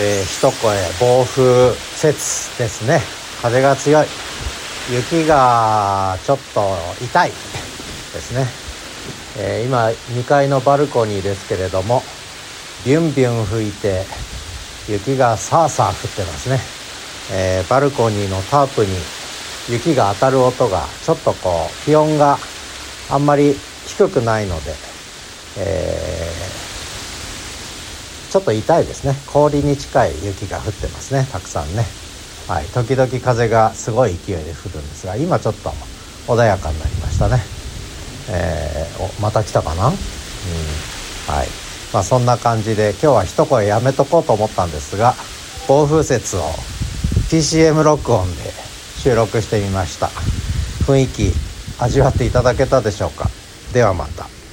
えー、一声暴風雪ですね。風が強い。雪がちょっと痛いですね、えー、今2階のバルコニーですけれどもビュンビュン吹いて雪がさーさー降ってますね、えー、バルコニーのタープに雪が当たる音がちょっとこう気温があんまり低くないので、え、ちょっと痛いですね。氷に近い雪が降ってますね。たくさんね。はい。時々風がすごい勢いで降るんですが今ちょっと穏やかになりましたね。えー、おまた来たかな？うん。はい。まあそんな感じで今日は一声やめとこうと思ったんですが暴風雪を PCM 録音で収録してみました。雰囲気味わっていただけたでしょうか？ではまた。